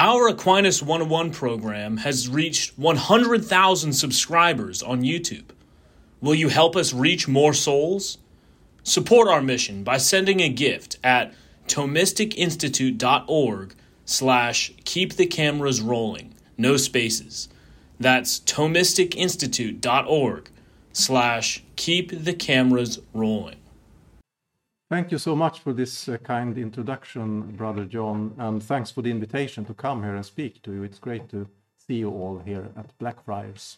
Our Aquinas 101 program has reached 100,000 subscribers on YouTube. Will you help us reach more souls? Support our mission by sending a gift at thomisticinstitute.org slash keep the cameras rolling, no spaces. That's thomisticinstitute.org slash keep the cameras rolling. Thank you so much for this uh, kind introduction, Brother John, and thanks for the invitation to come here and speak to you. It's great to see you all here at Blackfriars.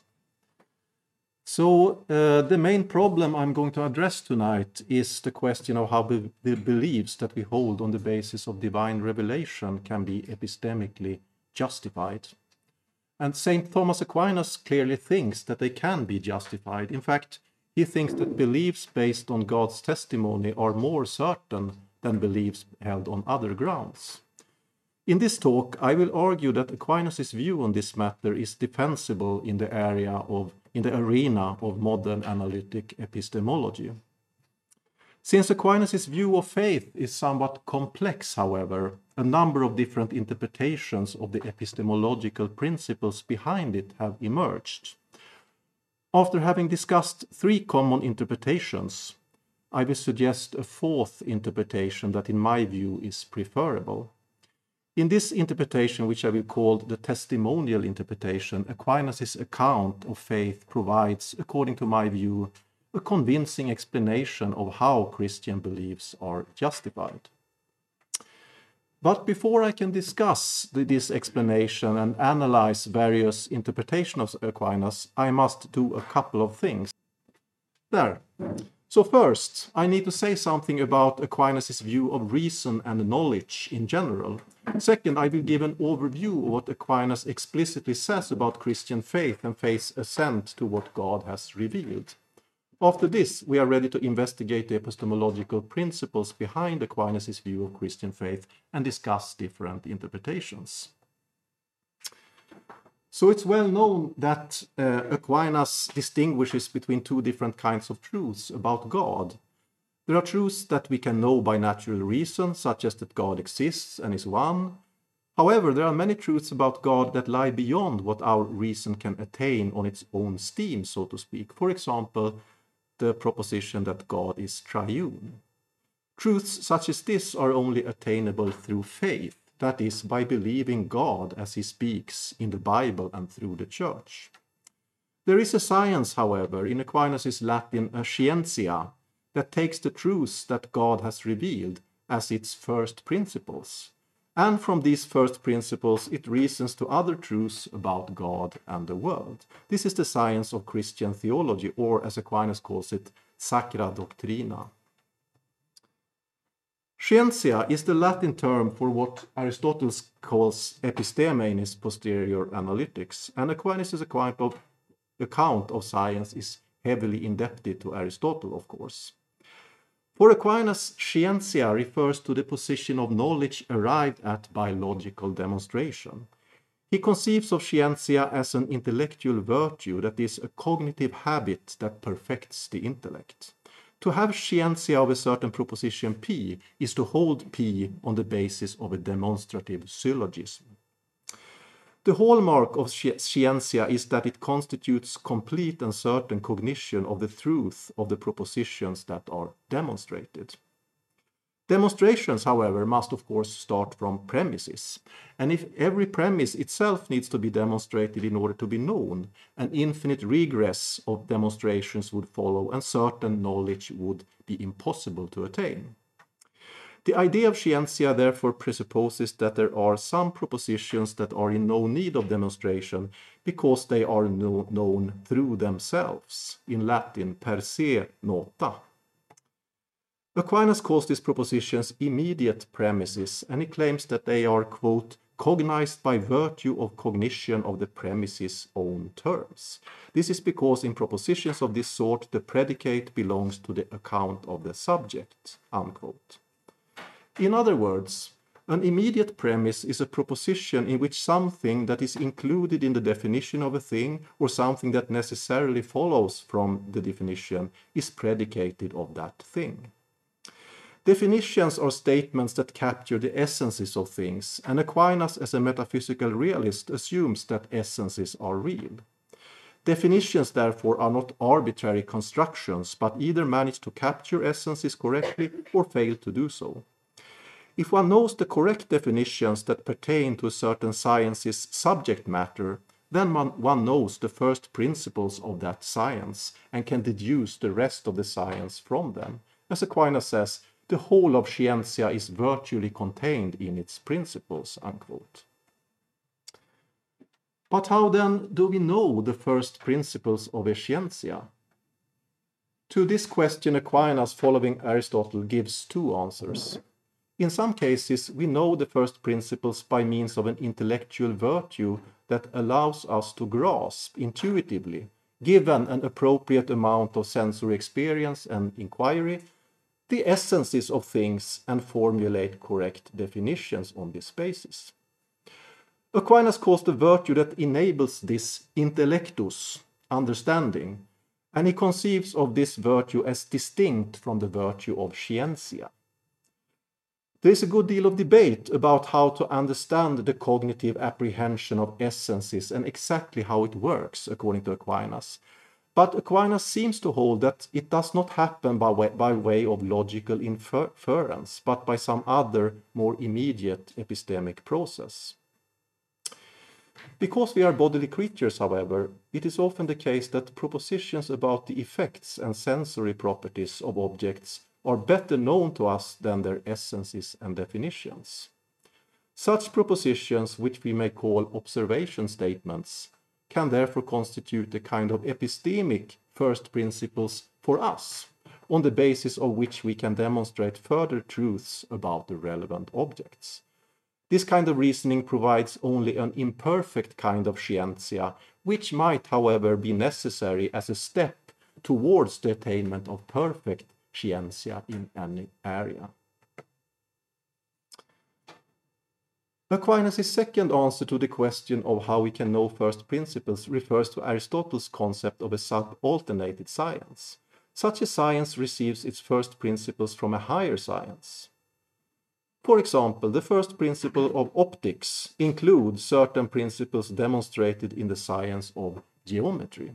So, uh, the main problem I'm going to address tonight is the question of how be the beliefs that we hold on the basis of divine revelation can be epistemically justified. And St. Thomas Aquinas clearly thinks that they can be justified. In fact, he thinks that beliefs based on God's testimony are more certain than beliefs held on other grounds. In this talk, I will argue that Aquinas' view on this matter is defensible in the area of in the arena of modern analytic epistemology. Since Aquinas' view of faith is somewhat complex, however, a number of different interpretations of the epistemological principles behind it have emerged. After having discussed three common interpretations, I will suggest a fourth interpretation that, in my view, is preferable. In this interpretation, which I will call the testimonial interpretation, Aquinas' account of faith provides, according to my view, a convincing explanation of how Christian beliefs are justified. But before I can discuss this explanation and analyze various interpretations of Aquinas, I must do a couple of things. There. So first, I need to say something about Aquinas' view of reason and knowledge in general. Second, I will give an overview of what Aquinas explicitly says about Christian faith and faith's assent to what God has revealed. After this, we are ready to investigate the epistemological principles behind Aquinas' view of Christian faith and discuss different interpretations. So it's well known that uh, Aquinas distinguishes between two different kinds of truths about God. There are truths that we can know by natural reason, such as that God exists and is one. However, there are many truths about God that lie beyond what our reason can attain on its own steam, so to speak. For example, the proposition that God is triune. Truths such as this are only attainable through faith, that is, by believing God as he speaks in the Bible and through the Church. There is a science, however, in Aquinas' Latin a scientia, that takes the truths that God has revealed as its first principles. And from these first principles, it reasons to other truths about God and the world. This is the science of Christian theology, or as Aquinas calls it, sacra doctrina. Scientia is the Latin term for what Aristotle calls episteme in his posterior analytics, and Aquinas' account of, account of science is heavily indebted to Aristotle, of course. For Aquinas, scientia refers to the position of knowledge arrived at by logical demonstration. He conceives of scientia as an intellectual virtue that is a cognitive habit that perfects the intellect. To have scientia of a certain proposition P is to hold P on the basis of a demonstrative syllogism. The hallmark of scientia is that it constitutes complete and certain cognition of the truth of the propositions that are demonstrated. Demonstrations, however, must of course start from premises. And if every premise itself needs to be demonstrated in order to be known, an infinite regress of demonstrations would follow and certain knowledge would be impossible to attain. The idea of scientia therefore presupposes that there are some propositions that are in no need of demonstration because they are no, known through themselves, in Latin per se nota. Aquinas calls these propositions immediate premises, and he claims that they are, quote, cognized by virtue of cognition of the premises' own terms. This is because in propositions of this sort the predicate belongs to the account of the subject. Unquote. In other words, an immediate premise is a proposition in which something that is included in the definition of a thing or something that necessarily follows from the definition is predicated of that thing. Definitions are statements that capture the essences of things, and Aquinas, as a metaphysical realist, assumes that essences are real. Definitions, therefore, are not arbitrary constructions, but either manage to capture essences correctly or fail to do so. If one knows the correct definitions that pertain to a certain science's subject matter, then one, one, knows the first principles of that science and can deduce the rest of the science from them. As Aquinas says, the whole of scientia is virtually contained in its principles. Unquote. But how then do we know the first principles of a scientia? To this question, Aquinas, following Aristotle, gives two answers. In some cases, we know the first principles by means of an intellectual virtue that allows us to grasp intuitively, given an appropriate amount of sensory experience and inquiry, the essences of things and formulate correct definitions on this basis. Aquinas calls the virtue that enables this intellectus, understanding, and he conceives of this virtue as distinct from the virtue of scientia. There is a good deal of debate about how to understand the cognitive apprehension of essences and exactly how it works, according to Aquinas. But Aquinas seems to hold that it does not happen by way, by way of logical inference, but by some other, more immediate epistemic process. Because we are bodily creatures, however, it is often the case that propositions about the effects and sensory properties of objects are better known to us than their essences and definitions. Such propositions, which we may call observation statements, can therefore constitute a kind of epistemic first principles for us, on the basis of which we can demonstrate further truths about the relevant objects. This kind of reasoning provides only an imperfect kind of scientia, which might, however, be necessary as a step towards the attainment of perfect scientia in any area. Aquinas' second answer to the question of how we can know first principles refers to Aristotle's concept of a subalternated science. Such a science receives its first principles from a higher science. For example, the first principle of optics includes certain principles demonstrated in the science of geometry.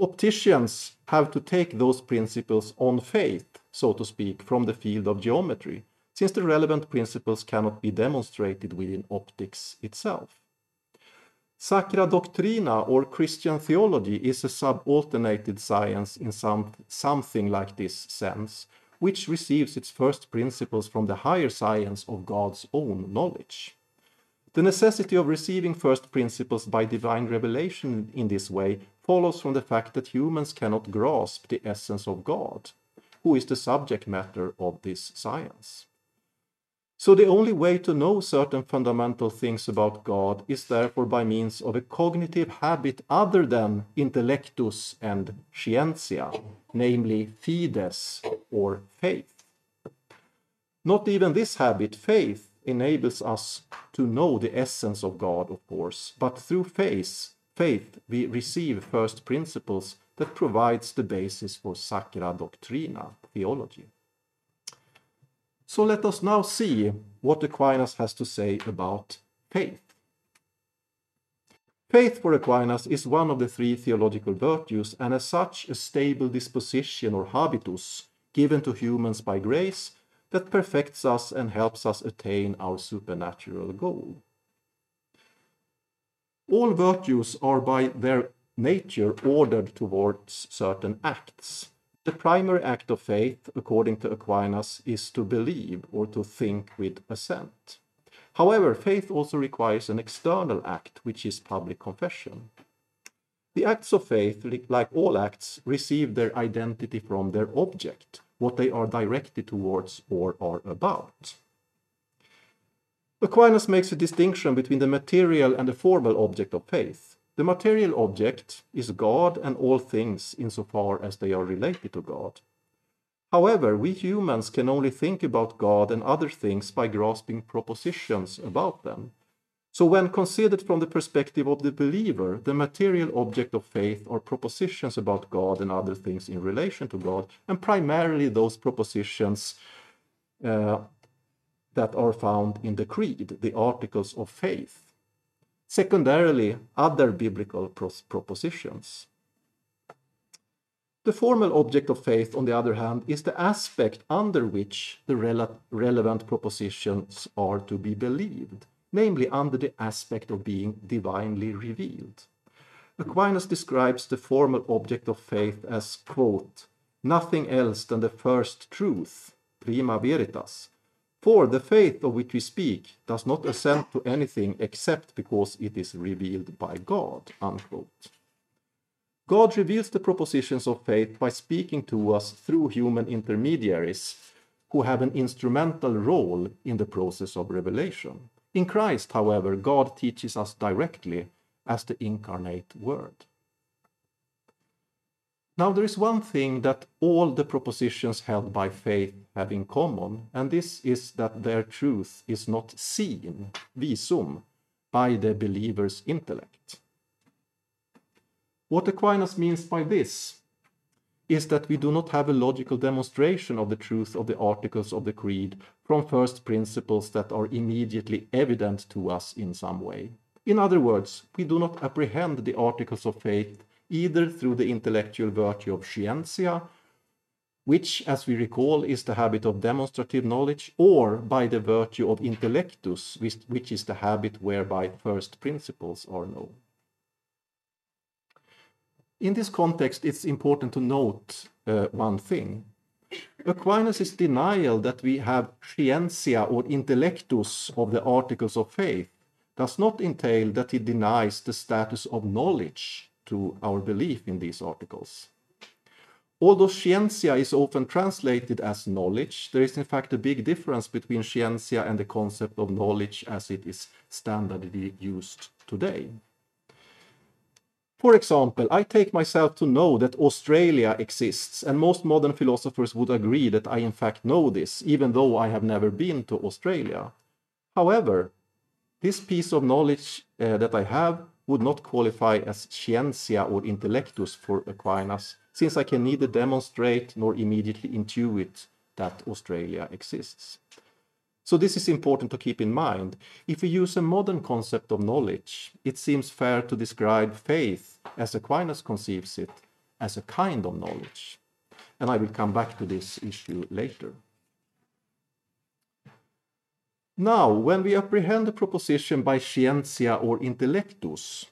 Opticians have to take those principles on faith, so to speak, from the field of geometry, since the relevant principles cannot be demonstrated within optics itself. Sacra Doctrina or Christian theology is a subalternated science in some, something like this sense, which receives its first principles from the higher science of God's own knowledge. The necessity of receiving first principles by divine revelation in this way follows from the fact that humans cannot grasp the essence of God, who is the subject matter of this science. So the only way to know certain fundamental things about God is therefore by means of a cognitive habit other than intellectus and scientia, namely fides or faith. Not even this habit, faith, enables us to know the essence of God, of course, but through faith, faith we receive first principles that provides the basis for Sacra Doctrina theology. So let us now see what Aquinas has to say about faith. Faith for Aquinas is one of the three theological virtues and as such a stable disposition or habitus given to humans by grace that perfects us and helps us attain our supernatural goal. All virtues are by their nature ordered towards certain acts. The primary act of faith, according to Aquinas, is to believe or to think with assent. However, faith also requires an external act, which is public confession. The acts of faith, like all acts, receive their identity from their object, what they are directed towards or are about. Aquinas makes a distinction between the material and the formal object of faith. The material object is God and all things insofar as they are related to God. However, we humans can only think about God and other things by grasping propositions about them. So, when considered from the perspective of the believer, the material object of faith are propositions about God and other things in relation to God, and primarily those propositions uh, that are found in the Creed, the Articles of Faith. Secondarily, other biblical propositions. The formal object of faith, on the other hand, is the aspect under which the rele relevant propositions are to be believed namely under the aspect of being divinely revealed. Aquinas describes the formal object of faith as, quote, nothing else than the first truth, prima veritas. For the faith of which we speak does not assent to anything except because it is revealed by God, unquote. God reveals the propositions of faith by speaking to us through human intermediaries who have an instrumental role in the process of revelation. In Christ, however, God teaches us directly as the incarnate Word. Now, there is one thing that all the propositions held by faith have in common, and this is that their truth is not seen, visum, by the believer's intellect. What Aquinas means by this is that we do not have a logical demonstration of the truth of the articles of the Creed from first principles that are immediately evident to us in some way. In other words, we do not apprehend the articles of faith either through the intellectual virtue of scientia, which, as we recall, is the habit of demonstrative knowledge, or by the virtue of intellectus, which is the habit whereby first principles are known. In this context, it's important to note uh, one thing. Aquinas' denial that we have scientia or intellectus of the articles of faith does not entail that he denies the status of knowledge to our belief in these articles. Although scientia is often translated as knowledge, there is in fact a big difference between scientia and the concept of knowledge as it is standardly used today. For example, I take myself to know that Australia exists, and most modern philosophers would agree that I in fact know this, even though I have never been to Australia. However, this piece of knowledge uh, that I have would not qualify as scientia or intellectus for Aquinas, since I can neither demonstrate nor immediately intuit that Australia exists. So this is important to keep in mind. If we use a modern concept of knowledge, it seems fair to describe faith, as Aquinas conceives it, as a kind of knowledge. And I will come back to this issue later. Now, when we apprehend a proposition by scientia or intellectus,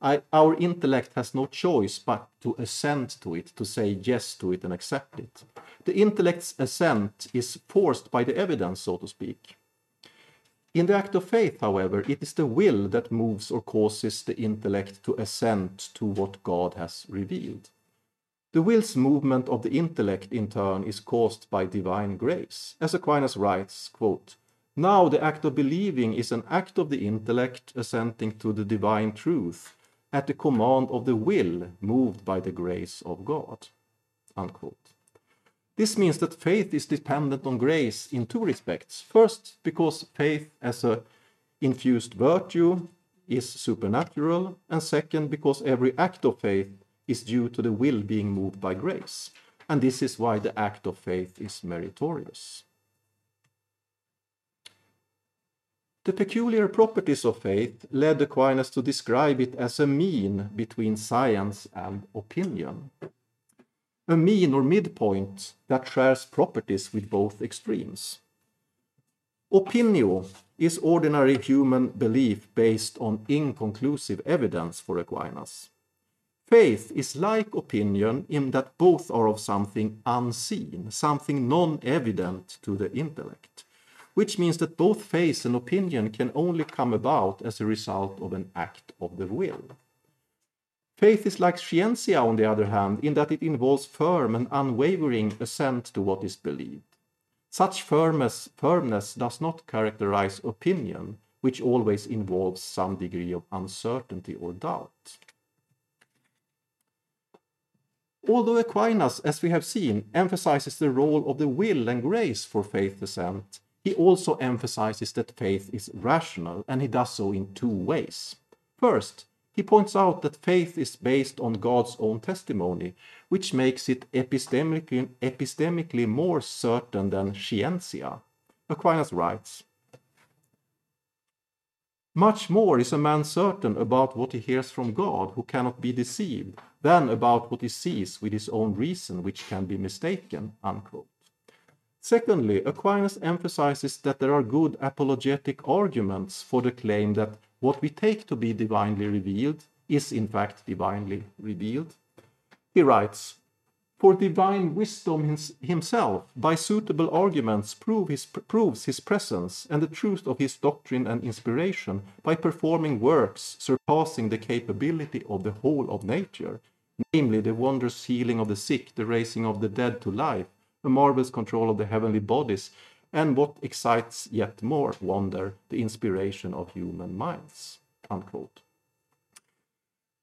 I, our intellect has no choice but to assent to it, to say yes to it and accept it. The intellect's assent is forced by the evidence, so to speak. In the act of faith, however, it is the will that moves or causes the intellect to assent to what God has revealed. The will's movement of the intellect, in turn, is caused by divine grace. As Aquinas writes, quote, Now the act of believing is an act of the intellect assenting to the divine truth, at the command of the will moved by the grace of God. Unquote. This means that faith is dependent on grace in two respects. First, because faith as a infused virtue is supernatural, and second, because every act of faith is due to the will being moved by grace. And this is why the act of faith is meritorious. The peculiar properties of faith led Aquinas to describe it as a mean between science and opinion. A mean or midpoint that shares properties with both extremes. Opinio is ordinary human belief based on inconclusive evidence for Aquinas. Faith is like opinion in that both are of something unseen, something non evident to the intellect which means that both faith and opinion can only come about as a result of an act of the will. Faith is like scientia, on the other hand, in that it involves firm and unwavering assent to what is believed. Such firmness, firmness does not characterize opinion, which always involves some degree of uncertainty or doubt. Although Aquinas, as we have seen, emphasizes the role of the will and grace for faith assent, he also emphasizes that faith is rational, and he does so in two ways. First, he points out that faith is based on God's own testimony, which makes it epistemically, epistemically more certain than scientia. Aquinas writes, Much more is a man certain about what he hears from God, who cannot be deceived, than about what he sees with his own reason, which can be mistaken. Unquote. Secondly, Aquinas emphasizes that there are good apologetic arguments for the claim that what we take to be divinely revealed is in fact divinely revealed. He writes, For divine wisdom himself, by suitable arguments, prove his, proves his presence and the truth of his doctrine and inspiration by performing works surpassing the capability of the whole of nature, namely the wondrous healing of the sick, the raising of the dead to life, the marvelous control of the heavenly bodies, and what excites yet more wonder, the inspiration of human minds. Unquote.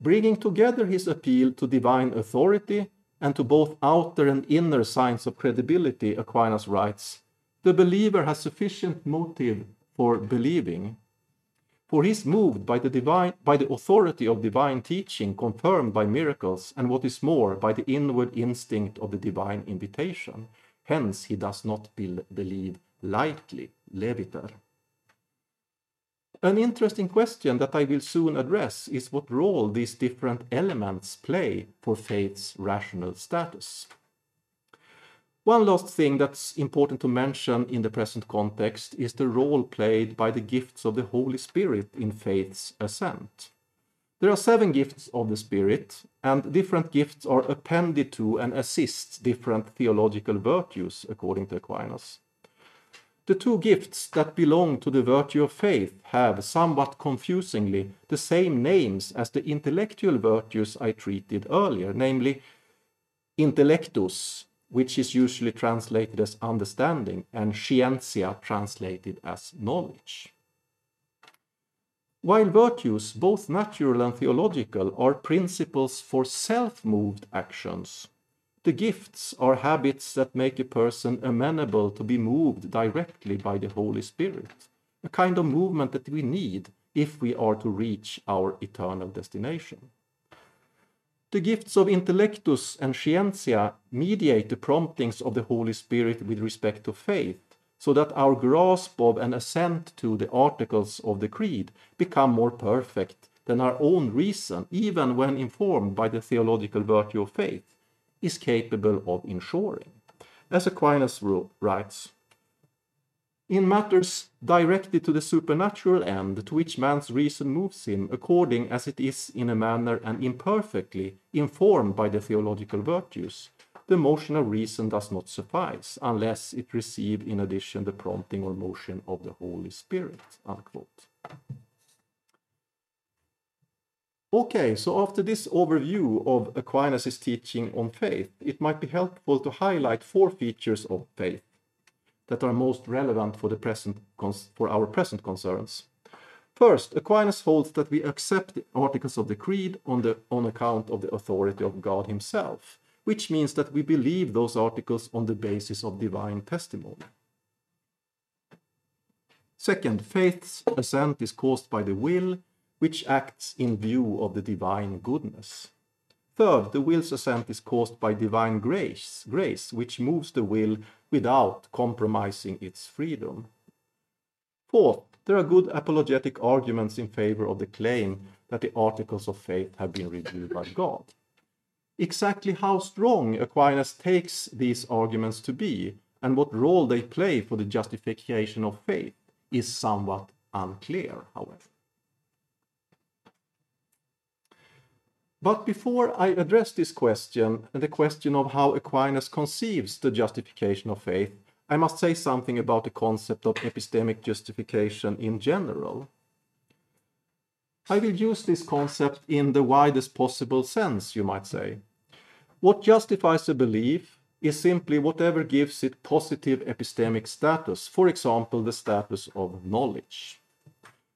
Bringing together his appeal to divine authority and to both outer and inner signs of credibility, Aquinas writes, the believer has sufficient motive for believing, for he is moved by the divine by the authority of divine teaching confirmed by miracles and what is more by the inward instinct of the divine invitation Hence, he does not be believe lightly, leviter. An interesting question that I will soon address is what role these different elements play for faith's rational status. One last thing that's important to mention in the present context is the role played by the gifts of the Holy Spirit in faith's assent. There are seven gifts of the Spirit, and different gifts are appended to and assist different theological virtues, according to Aquinas. The two gifts that belong to the virtue of faith have, somewhat confusingly, the same names as the intellectual virtues I treated earlier, namely intellectus, which is usually translated as understanding, and scientia, translated as knowledge. While virtues, both natural and theological, are principles for self-moved actions, the gifts are habits that make a person amenable to be moved directly by the Holy Spirit, a kind of movement that we need if we are to reach our eternal destination. The gifts of intellectus and scientia mediate the promptings of the Holy Spirit with respect to faith, so that our grasp of and assent to the articles of the creed become more perfect than our own reason, even when informed by the theological virtue of faith, is capable of ensuring. As Aquinas writes, in matters directed to the supernatural end to which man's reason moves him, according as it is in a manner and imperfectly informed by the theological virtues, the motion of reason does not suffice unless it receive in addition the prompting or motion of the Holy Spirit. Unquote. Okay, so after this overview of Aquinas' teaching on faith, it might be helpful to highlight four features of faith that are most relevant for, for our present concerns. First, Aquinas holds that we accept the articles of the Creed on, the, on account of the authority of God Himself, which means that we believe those articles on the basis of divine testimony. Second, faith's assent is caused by the will, which acts in view of the divine goodness. Third, the will's assent is caused by divine grace, grace, which moves the will without compromising its freedom. Fourth, there are good apologetic arguments in favor of the claim that the articles of faith have been revealed by God. Exactly how strong Aquinas takes these arguments to be and what role they play for the justification of faith is somewhat unclear, however. But before I address this question, the question of how Aquinas conceives the justification of faith, I must say something about the concept of epistemic justification in general. I will use this concept in the widest possible sense, you might say. What justifies a belief is simply whatever gives it positive epistemic status, for example, the status of knowledge.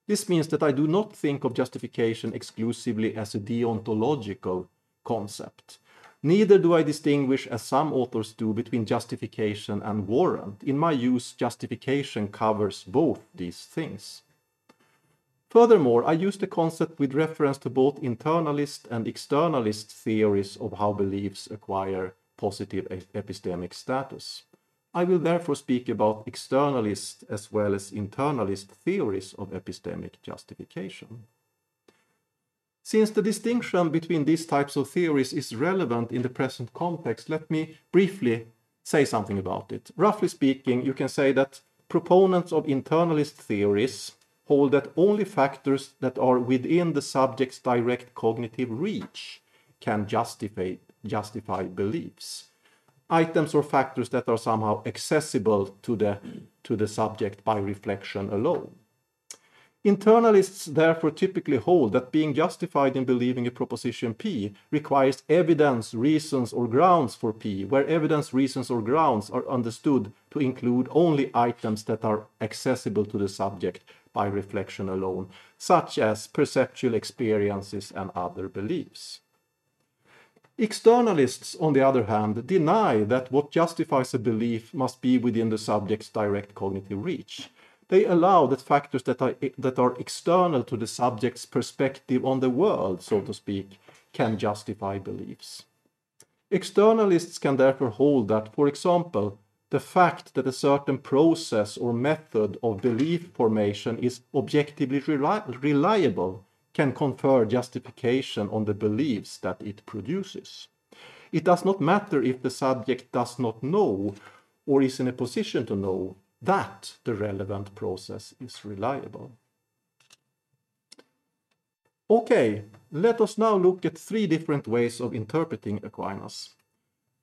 This means that I do not think of justification exclusively as a deontological concept. Neither do I distinguish, as some authors do, between justification and warrant. In my use, justification covers both these things. Furthermore, I use the concept with reference to both internalist and externalist theories of how beliefs acquire positive epistemic status. I will therefore speak about externalist as well as internalist theories of epistemic justification. Since the distinction between these types of theories is relevant in the present context, let me briefly say something about it. Roughly speaking, you can say that proponents of internalist theories hold that only factors that are within the subject's direct cognitive reach can justify, justify beliefs. Items or factors that are somehow accessible to the, to the subject by reflection alone. Internalists therefore typically hold that being justified in believing a proposition P requires evidence, reasons, or grounds for P, where evidence, reasons, or grounds are understood to include only items that are accessible to the subject by reflection alone, such as perceptual experiences and other beliefs. Externalists, on the other hand, deny that what justifies a belief must be within the subject's direct cognitive reach. They allow that factors that are, that are external to the subject's perspective on the world, so to speak, can justify beliefs. Externalists can therefore hold that, for example, the fact that a certain process or method of belief formation is objectively reliable can confer justification on the beliefs that it produces. It does not matter if the subject does not know or is in a position to know that the relevant process is reliable. Okay, let us now look at three different ways of interpreting Aquinas.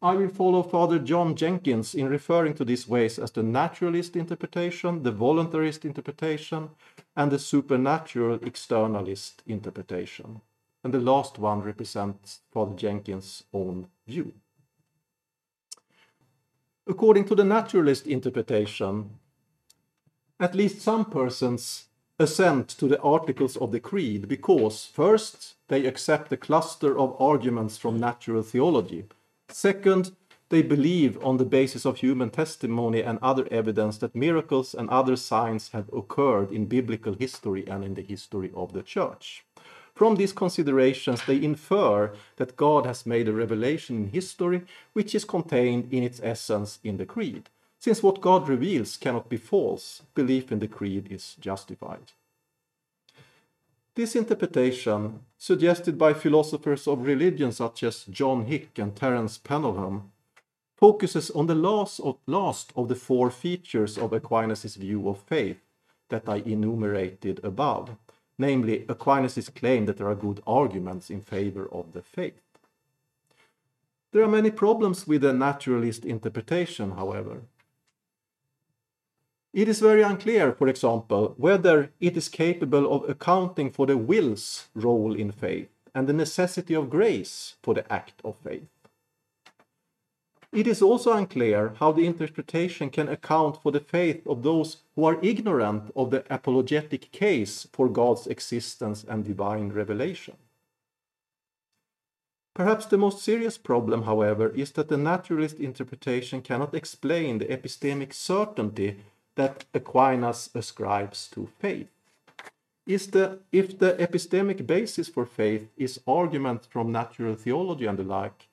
I will follow Father John Jenkins in referring to these ways as the naturalist interpretation, the voluntarist interpretation, and the supernatural externalist interpretation. And the last one represents Father Jenkins' own view. According to the naturalist interpretation, at least some persons assent to the articles of the creed because, first, they accept a cluster of arguments from natural theology Second, they believe on the basis of human testimony and other evidence that miracles and other signs have occurred in biblical history and in the history of the church. From these considerations, they infer that God has made a revelation in history which is contained in its essence in the creed. Since what God reveals cannot be false, belief in the creed is justified. This interpretation, suggested by philosophers of religion such as John Hick and Terence Penelhum, focuses on the last of, last of the four features of Aquinas' view of faith that I enumerated above, namely Aquinas' claim that there are good arguments in favor of the faith. There are many problems with the naturalist interpretation, however. It is very unclear, for example, whether it is capable of accounting for the will's role in faith and the necessity of grace for the act of faith. It is also unclear how the interpretation can account for the faith of those who are ignorant of the apologetic case for God's existence and divine revelation. Perhaps the most serious problem, however, is that the naturalist interpretation cannot explain the epistemic certainty that Aquinas ascribes to faith. Is the, if the epistemic basis for faith is argument from natural theology and the like,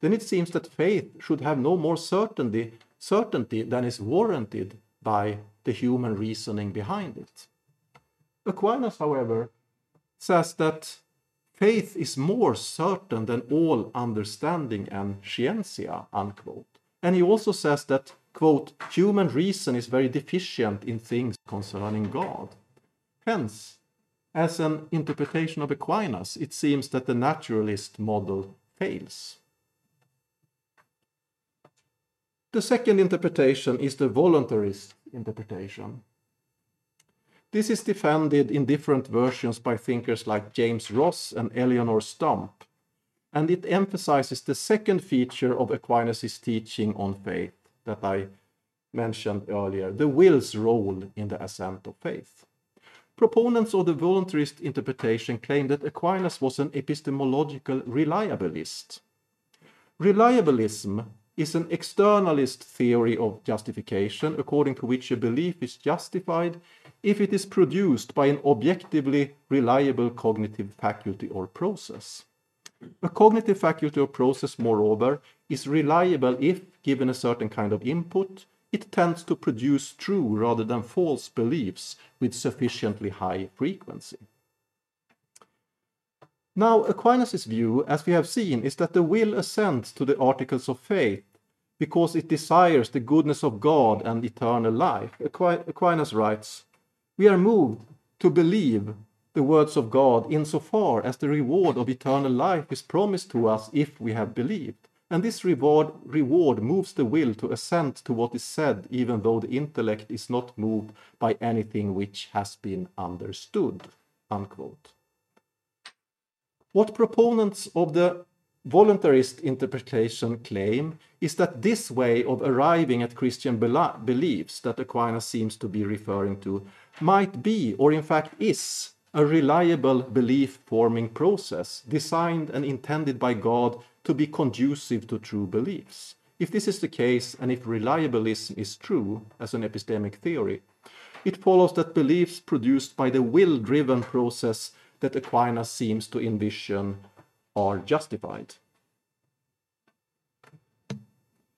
then it seems that faith should have no more certainty, certainty than is warranted by the human reasoning behind it. Aquinas, however, says that faith is more certain than all understanding and scientia, unquote. And he also says that quote, human reason is very deficient in things concerning God. Hence, as an interpretation of Aquinas, it seems that the naturalist model fails. The second interpretation is the voluntarist interpretation. This is defended in different versions by thinkers like James Ross and Eleonore Stump, and it emphasizes the second feature of Aquinas' teaching on faith that I mentioned earlier, the will's role in the assent of faith. Proponents of the voluntarist interpretation claim that Aquinas was an epistemological reliabilist. Reliabilism is an externalist theory of justification according to which a belief is justified if it is produced by an objectively reliable cognitive faculty or process. A cognitive faculty or process, moreover, is reliable if, given a certain kind of input, it tends to produce true rather than false beliefs with sufficiently high frequency. Now, Aquinas' view, as we have seen, is that the will assents to the articles of faith because it desires the goodness of God and eternal life. Aquinas writes, We are moved to believe the words of God insofar as the reward of eternal life is promised to us if we have believed. And this reward, reward moves the will to assent to what is said, even though the intellect is not moved by anything which has been understood. Unquote. What proponents of the voluntarist interpretation claim is that this way of arriving at Christian beliefs that Aquinas seems to be referring to might be, or in fact is, a reliable belief forming process designed and intended by God to be conducive to true beliefs. If this is the case, and if reliabilism is true as an epistemic theory, it follows that beliefs produced by the will driven process that Aquinas seems to envision are justified.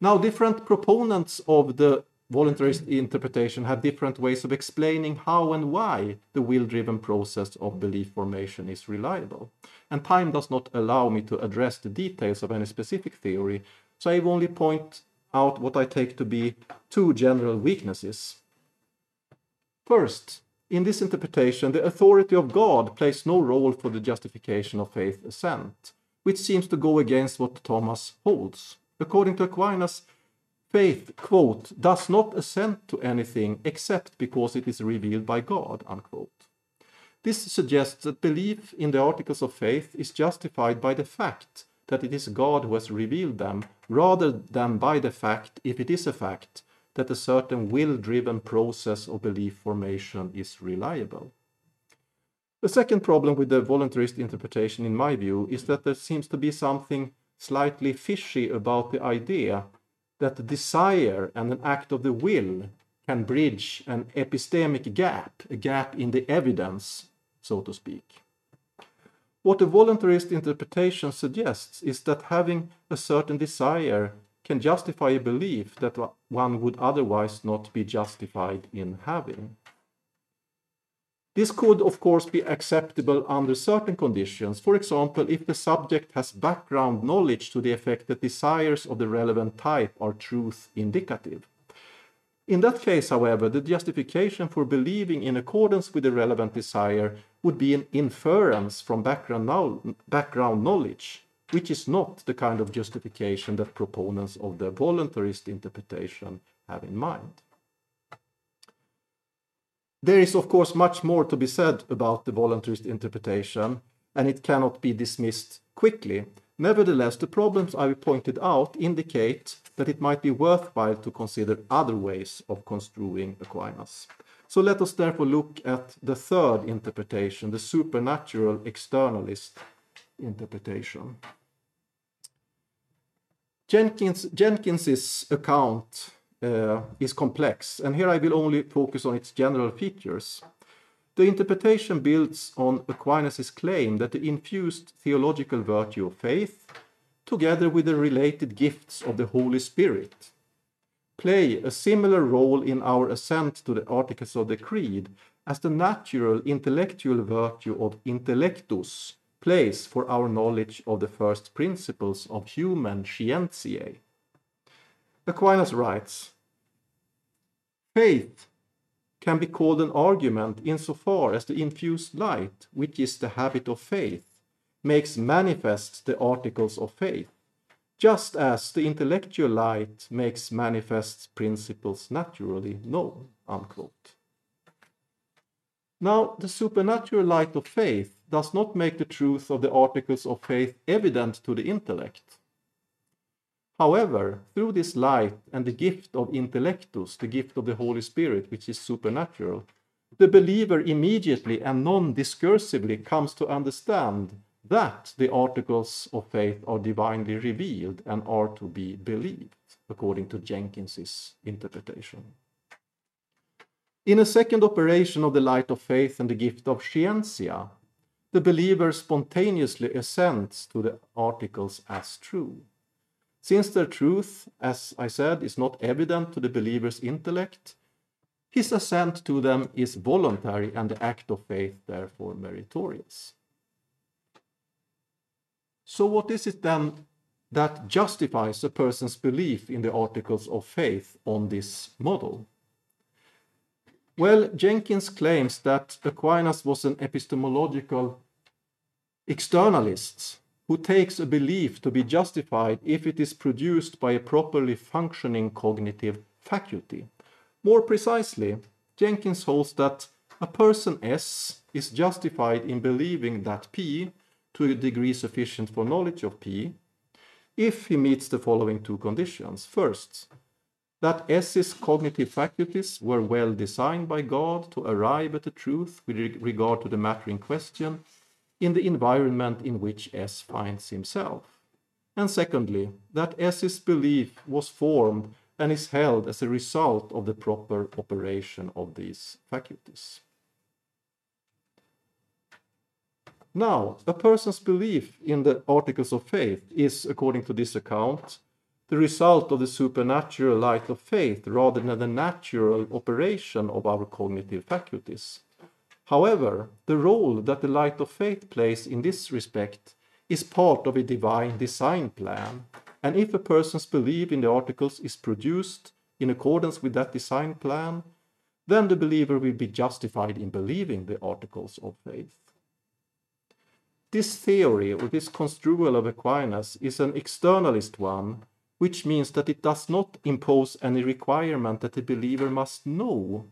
Now, different proponents of the voluntarist interpretation have different ways of explaining how and why the will driven process of belief formation is reliable. And time does not allow me to address the details of any specific theory, so I will only point out what I take to be two general weaknesses. First, in this interpretation, the authority of God plays no role for the justification of faith assent, which seems to go against what Thomas holds. According to Aquinas, faith, quote, does not assent to anything except because it is revealed by God, unquote. This suggests that belief in the articles of faith is justified by the fact that it is God who has revealed them, rather than by the fact, if it is a fact, that a certain will driven process of belief formation is reliable. The second problem with the voluntarist interpretation, in my view, is that there seems to be something slightly fishy about the idea that the desire and an act of the will can bridge an epistemic gap, a gap in the evidence, so to speak. What the voluntarist interpretation suggests is that having a certain desire can justify a belief that one would otherwise not be justified in having. This could, of course, be acceptable under certain conditions. For example, if the subject has background knowledge to the effect that desires of the relevant type are truth indicative. In that case, however, the justification for believing in accordance with the relevant desire would be an inference from background, no background knowledge, which is not the kind of justification that proponents of the voluntarist interpretation have in mind. There is, of course, much more to be said about the voluntarist interpretation, and it cannot be dismissed quickly. Nevertheless, the problems I have pointed out indicate that it might be worthwhile to consider other ways of construing Aquinas. So let us therefore look at the third interpretation, the supernatural externalist interpretation. Jenkins, Jenkins's account uh, is complex, and here I will only focus on its general features. The interpretation builds on Aquinas' claim that the infused theological virtue of faith, together with the related gifts of the Holy Spirit, play a similar role in our assent to the Articles of the Creed as the natural intellectual virtue of intellectus plays for our knowledge of the first principles of human scientiae. Aquinas writes Faith can be called an argument insofar as the infused light, which is the habit of faith, makes manifest the articles of faith, just as the intellectual light makes manifest principles naturally known. Unquote. Now, the supernatural light of faith does not make the truth of the articles of faith evident to the intellect. However, through this light and the gift of intellectus, the gift of the Holy Spirit, which is supernatural, the believer immediately and non discursively comes to understand that the articles of faith are divinely revealed and are to be believed, according to Jenkins's interpretation. In a second operation of the light of faith and the gift of scientia, the believer spontaneously assents to the articles as true. Since their truth, as I said, is not evident to the believer's intellect, his assent to them is voluntary and the act of faith therefore meritorious. So, what is it then that justifies a person's belief in the articles of faith on this model? Well, Jenkins claims that Aquinas was an epistemological externalist who takes a belief to be justified if it is produced by a properly functioning cognitive faculty. More precisely, Jenkins holds that a person S is justified in believing that P, to a degree sufficient for knowledge of P, if he meets the following two conditions. First, that S's cognitive faculties were well designed by God to arrive at the truth with regard to the matter in question in the environment in which S finds himself. And secondly, that S's belief was formed and is held as a result of the proper operation of these faculties. Now, a person's belief in the articles of faith is, according to this account, the result of the supernatural light of faith rather than the natural operation of our cognitive faculties. However, the role that the light of faith plays in this respect is part of a divine design plan, and if a person's belief in the articles is produced in accordance with that design plan, then the believer will be justified in believing the articles of faith. This theory, or this construal of Aquinas, is an externalist one which means that it does not impose any requirement that the believer must know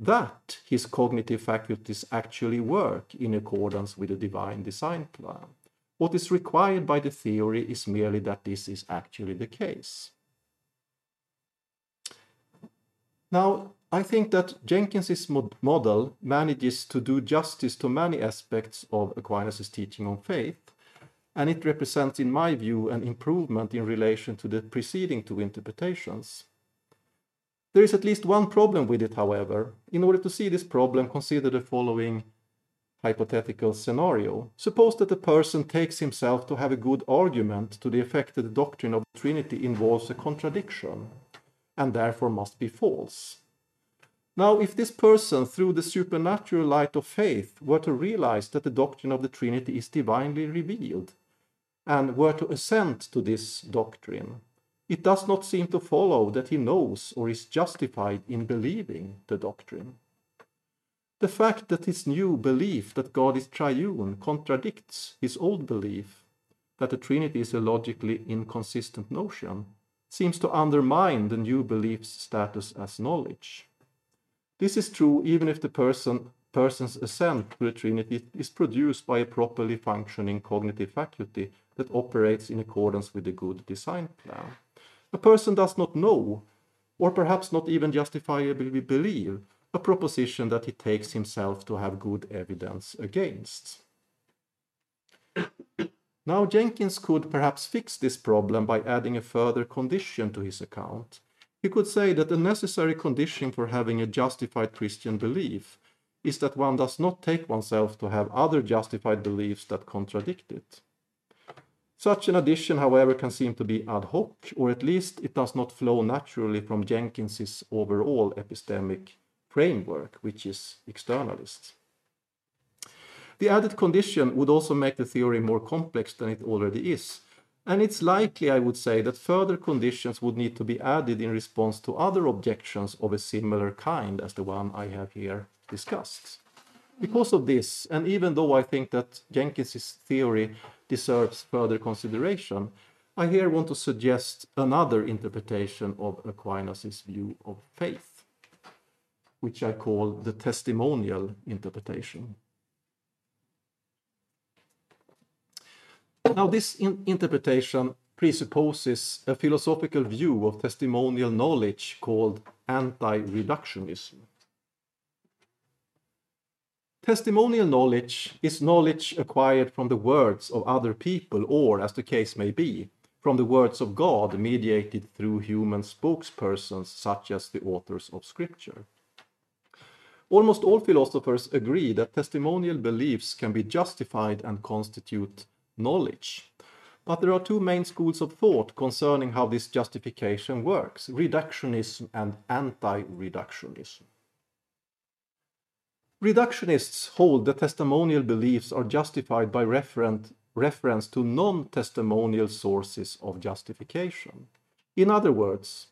that his cognitive faculties actually work in accordance with the divine design plan. What is required by the theory is merely that this is actually the case. Now, I think that Jenkins's mod model manages to do justice to many aspects of Aquinas' teaching on faith, and it represents, in my view, an improvement in relation to the preceding two interpretations. There is at least one problem with it, however. In order to see this problem, consider the following hypothetical scenario. Suppose that a person takes himself to have a good argument to the effect that the doctrine of the Trinity involves a contradiction and therefore must be false. Now, if this person, through the supernatural light of faith, were to realize that the doctrine of the Trinity is divinely revealed, and were to assent to this doctrine, it does not seem to follow that he knows or is justified in believing the doctrine. The fact that his new belief that God is triune contradicts his old belief that the Trinity is a logically inconsistent notion seems to undermine the new belief's status as knowledge. This is true even if the person person's assent to the Trinity is produced by a properly functioning cognitive faculty that operates in accordance with the good design plan. A person does not know, or perhaps not even justifiably believe, a proposition that he takes himself to have good evidence against. now, Jenkins could perhaps fix this problem by adding a further condition to his account. He could say that a necessary condition for having a justified Christian belief is that one does not take oneself to have other justified beliefs that contradict it. Such an addition, however, can seem to be ad hoc, or at least it does not flow naturally from Jenkins's overall epistemic framework, which is externalist. The added condition would also make the theory more complex than it already is, and it's likely, I would say, that further conditions would need to be added in response to other objections of a similar kind as the one I have here discussed. Because of this, and even though I think that Jenkins's theory deserves further consideration, I here want to suggest another interpretation of Aquinas' view of faith, which I call the testimonial interpretation. Now, this in interpretation presupposes a philosophical view of testimonial knowledge called anti reductionism. Testimonial knowledge is knowledge acquired from the words of other people, or, as the case may be, from the words of God mediated through human spokespersons such as the authors of Scripture. Almost all philosophers agree that testimonial beliefs can be justified and constitute knowledge. But there are two main schools of thought concerning how this justification works reductionism and anti reductionism. Reductionists hold that testimonial beliefs are justified by reference to non testimonial sources of justification. In other words,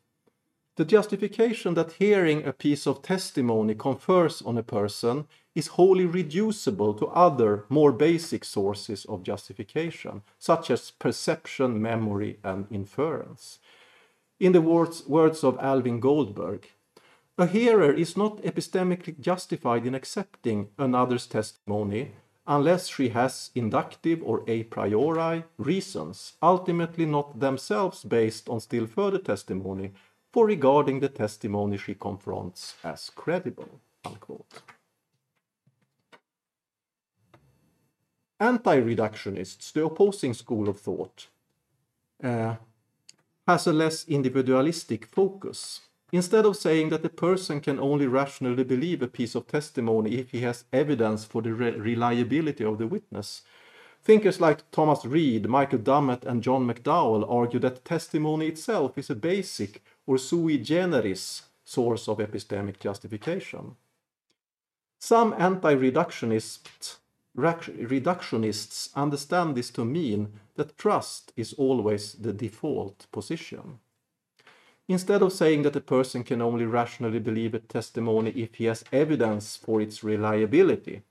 the justification that hearing a piece of testimony confers on a person is wholly reducible to other, more basic sources of justification, such as perception, memory, and inference. In the words, words of Alvin Goldberg, a hearer is not epistemically justified in accepting another's testimony unless she has inductive or a priori reasons, ultimately not themselves based on still further testimony, for regarding the testimony she confronts as credible. Unquote. Anti-reductionists, the opposing school of thought, uh, has a less individualistic focus. Instead of saying that a person can only rationally believe a piece of testimony if he has evidence for the re reliability of the witness, thinkers like Thomas Reid, Michael Dummett, and John McDowell argue that testimony itself is a basic or sui generis source of epistemic justification. Some anti-reductionists reductionists understand this to mean that trust is always the default position. Instead of saying that a person can only rationally believe a testimony if he has evidence for its reliability,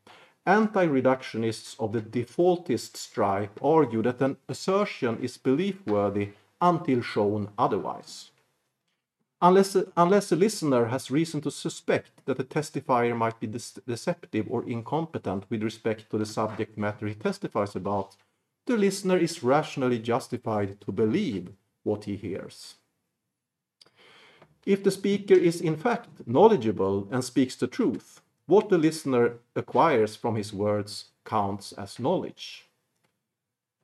anti-reductionists of the defaultist stripe argue that an assertion is belief-worthy until shown otherwise. Unless unless a listener has reason to suspect that the testifier might be deceptive or incompetent with respect to the subject matter he testifies about, the listener is rationally justified to believe what he hears. If the speaker is in fact knowledgeable and speaks the truth, what the listener acquires from his words counts as knowledge.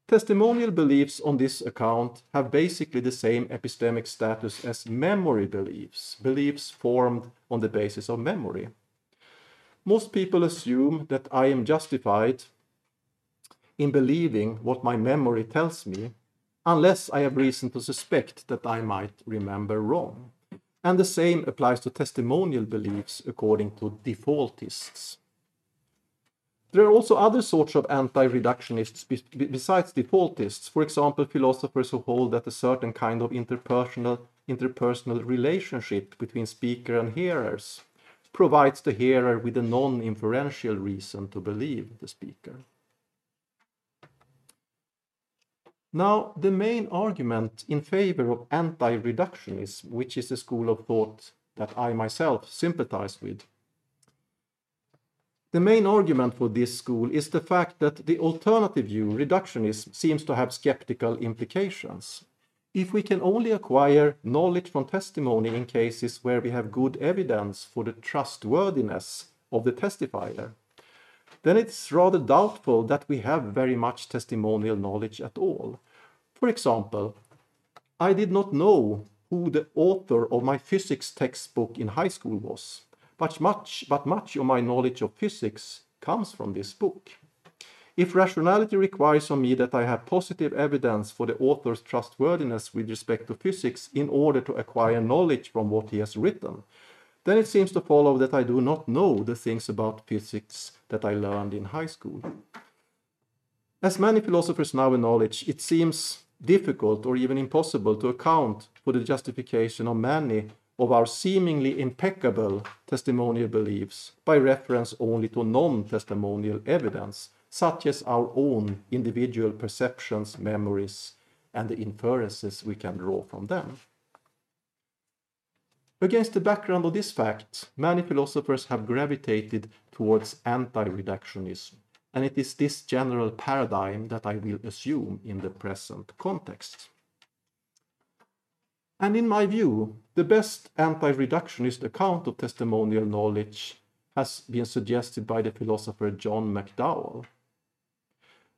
Testimonial beliefs on this account have basically the same epistemic status as memory beliefs, beliefs formed on the basis of memory. Most people assume that I am justified in believing what my memory tells me, unless I have reason to suspect that I might remember wrong. And the same applies to testimonial beliefs according to defaultists. There are also other sorts of anti-reductionists besides defaultists, for example, philosophers who hold that a certain kind of interpersonal, interpersonal relationship between speaker and hearers provides the hearer with a non-inferential reason to believe the speaker. Now, the main argument in favor of anti-reductionism, which is a school of thought that I myself sympathize with, the main argument for this school is the fact that the alternative view, reductionism, seems to have skeptical implications. If we can only acquire knowledge from testimony in cases where we have good evidence for the trustworthiness of the testifier, then it's rather doubtful that we have very much testimonial knowledge at all. For example, I did not know who the author of my physics textbook in high school was but much, but much of my knowledge of physics comes from this book. If rationality requires of me that I have positive evidence for the author's trustworthiness with respect to physics in order to acquire knowledge from what he has written, then it seems to follow that I do not know the things about physics that I learned in high school. As many philosophers now acknowledge, it seems difficult or even impossible to account for the justification of many of our seemingly impeccable testimonial beliefs by reference only to non-testimonial evidence, such as our own individual perceptions, memories, and the inferences we can draw from them. Against the background of this fact, many philosophers have gravitated towards anti-reductionism. and it is this general paradigm that I will assume in the present context. And in my view, the best anti reductionist account of testimonial knowledge has been suggested by the philosopher John McDowell.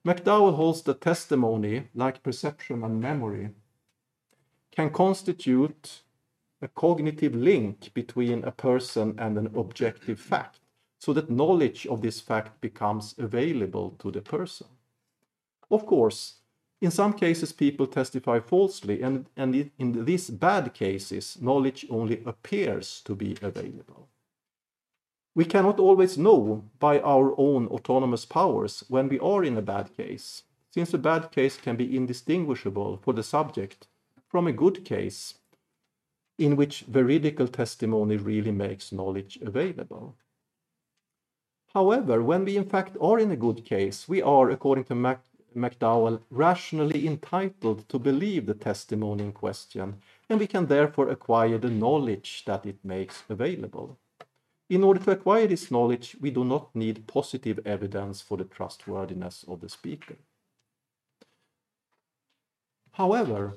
McDowell holds that testimony, like perception and memory, can constitute a cognitive link between a person and an objective fact, so that knowledge of this fact becomes available to the person. Of course, in some cases, people testify falsely, and, and in these bad cases, knowledge only appears to be available. We cannot always know by our own autonomous powers when we are in a bad case, since a bad case can be indistinguishable for the subject from a good case in which veridical testimony really makes knowledge available. However, when we in fact are in a good case, we are, according to Mac McDowell, rationally entitled to believe the testimony in question, and we can therefore acquire the knowledge that it makes available. In order to acquire this knowledge, we do not need positive evidence for the trustworthiness of the speaker. However,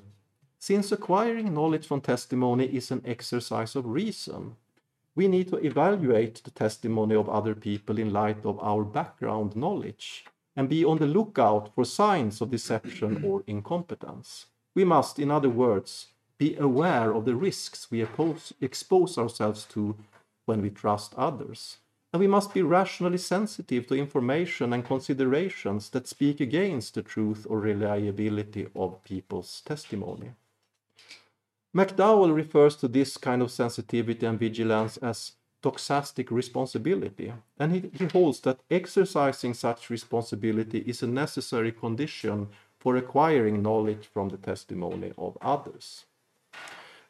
since acquiring knowledge from testimony is an exercise of reason, we need to evaluate the testimony of other people in light of our background knowledge and be on the lookout for signs of deception or incompetence. We must, in other words, be aware of the risks we expose ourselves to when we trust others. And we must be rationally sensitive to information and considerations that speak against the truth or reliability of people's testimony. McDowell refers to this kind of sensitivity and vigilance as doxastic responsibility, and he, he holds that exercising such responsibility is a necessary condition for acquiring knowledge from the testimony of others.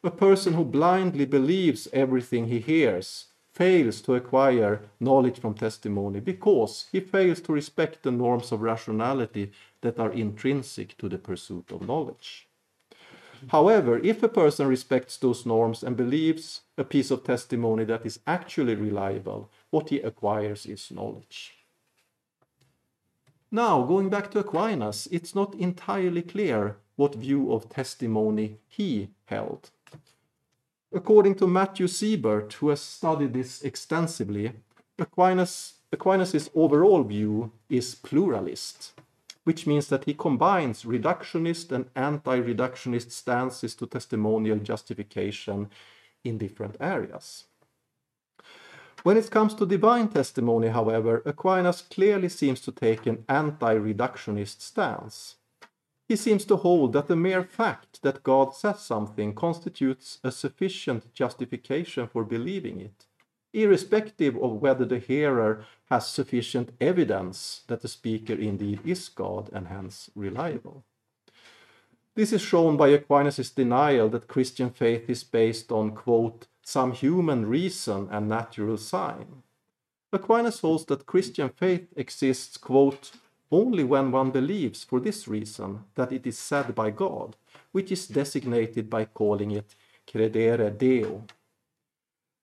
A person who blindly believes everything he hears fails to acquire knowledge from testimony because he fails to respect the norms of rationality that are intrinsic to the pursuit of knowledge. However, if a person respects those norms and believes a piece of testimony that is actually reliable, what he acquires is knowledge. Now, going back to Aquinas, it's not entirely clear what view of testimony he held. According to Matthew Siebert, who has studied this extensively, Aquinas, Aquinas' overall view is pluralist which means that he combines reductionist and anti-reductionist stances to testimonial justification in different areas. When it comes to divine testimony, however, Aquinas clearly seems to take an anti-reductionist stance. He seems to hold that the mere fact that God says something constitutes a sufficient justification for believing it, irrespective of whether the hearer has sufficient evidence that the speaker indeed is God and hence reliable. This is shown by Aquinas' denial that Christian faith is based on, quote, some human reason and natural sign. Aquinas holds that Christian faith exists, quote, only when one believes for this reason that it is said by God, which is designated by calling it credere Deo,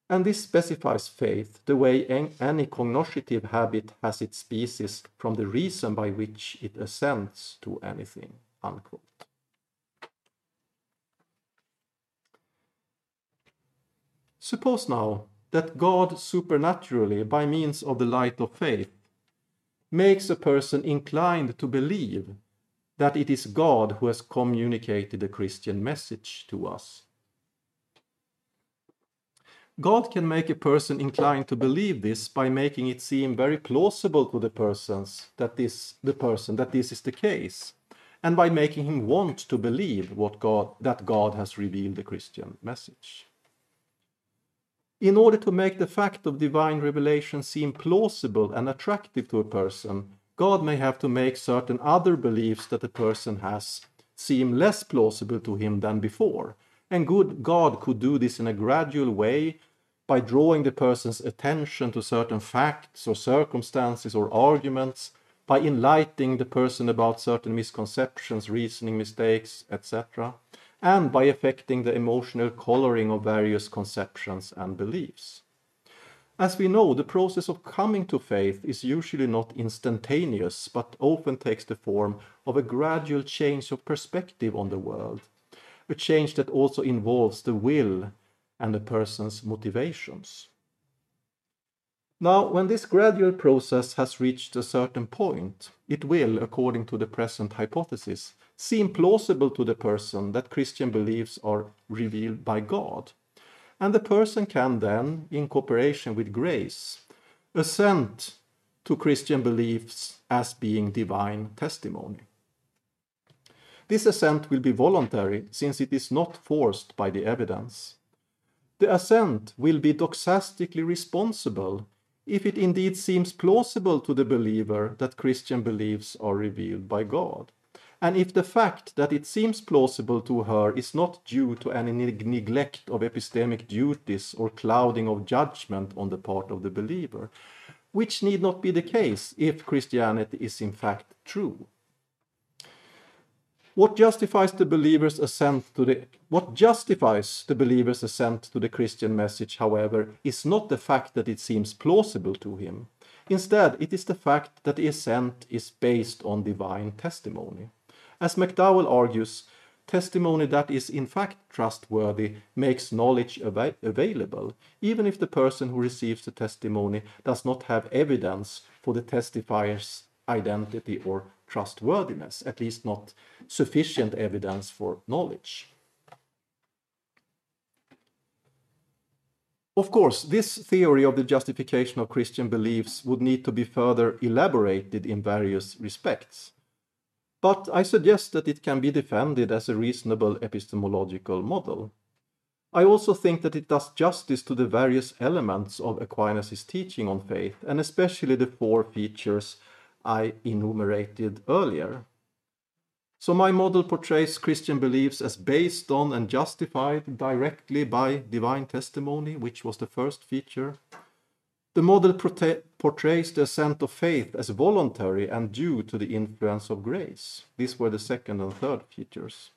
and this specifies faith the way any cognoscitive habit has its species from the reason by which it assents to anything. Unquote. Suppose now that God supernaturally, by means of the light of faith, makes a person inclined to believe that it is God who has communicated the Christian message to us God can make a person inclined to believe this by making it seem very plausible to the persons that this the person that this is the case, and by making him want to believe what God that God has revealed the Christian message. In order to make the fact of divine revelation seem plausible and attractive to a person, God may have to make certain other beliefs that a person has seem less plausible to him than before, and good God could do this in a gradual way by drawing the person's attention to certain facts or circumstances or arguments, by enlightening the person about certain misconceptions, reasoning mistakes, etc., and by affecting the emotional coloring of various conceptions and beliefs. As we know, the process of coming to faith is usually not instantaneous, but often takes the form of a gradual change of perspective on the world, a change that also involves the will and a person's motivations. Now, when this gradual process has reached a certain point, it will, according to the present hypothesis, seem plausible to the person that Christian beliefs are revealed by God. And the person can then, in cooperation with grace, assent to Christian beliefs as being divine testimony. This assent will be voluntary since it is not forced by the evidence. The assent will be doxastically responsible if it indeed seems plausible to the believer that Christian beliefs are revealed by God, and if the fact that it seems plausible to her is not due to any neglect of epistemic duties or clouding of judgment on the part of the believer, which need not be the case if Christianity is in fact true. What justifies the believer's assent to the what justifies the believer's assent to the Christian message, however, is not the fact that it seems plausible to him. Instead, it is the fact that the assent is based on divine testimony. As McDowell argues, testimony that is in fact trustworthy makes knowledge av available, even if the person who receives the testimony does not have evidence for the testifier's identity or trustworthiness, at least not sufficient evidence for knowledge. Of course, this theory of the justification of Christian beliefs would need to be further elaborated in various respects. But I suggest that it can be defended as a reasonable epistemological model. I also think that it does justice to the various elements of Aquinas' teaching on faith, and especially the four features I enumerated earlier. So my model portrays Christian beliefs as based on and justified directly by divine testimony, which was the first feature. The model portrays the assent of faith as voluntary and due to the influence of grace. These were the second and third features.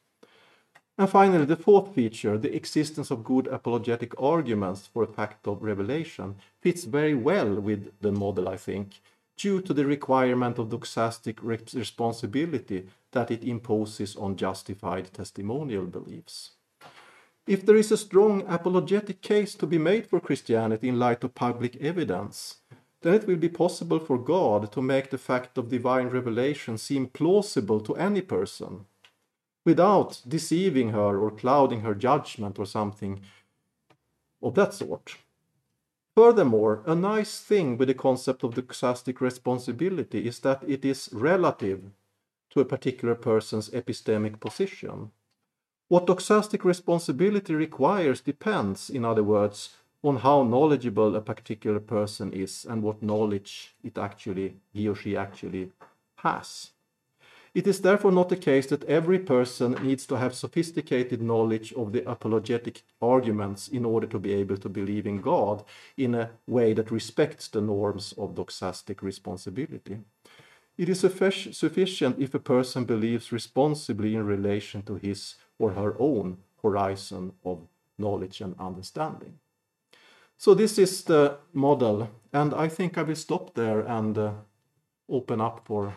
And finally, the fourth feature, the existence of good apologetic arguments for a fact of revelation, fits very well with the model, I think, due to the requirement of doxastic responsibility that it imposes on justified testimonial beliefs. If there is a strong apologetic case to be made for Christianity in light of public evidence, then it will be possible for God to make the fact of divine revelation seem plausible to any person without deceiving her or clouding her judgment or something of that sort. Furthermore, a nice thing with the concept of doxastic responsibility is that it is relative to a particular person's epistemic position. What doxastic responsibility requires depends, in other words, on how knowledgeable a particular person is and what knowledge it actually he or she actually has. It is therefore not the case that every person needs to have sophisticated knowledge of the apologetic arguments in order to be able to believe in God in a way that respects the norms of doxastic responsibility. It is sufficient if a person believes responsibly in relation to his or her own horizon of knowledge and understanding. So this is the model, and I think I will stop there and uh, open up for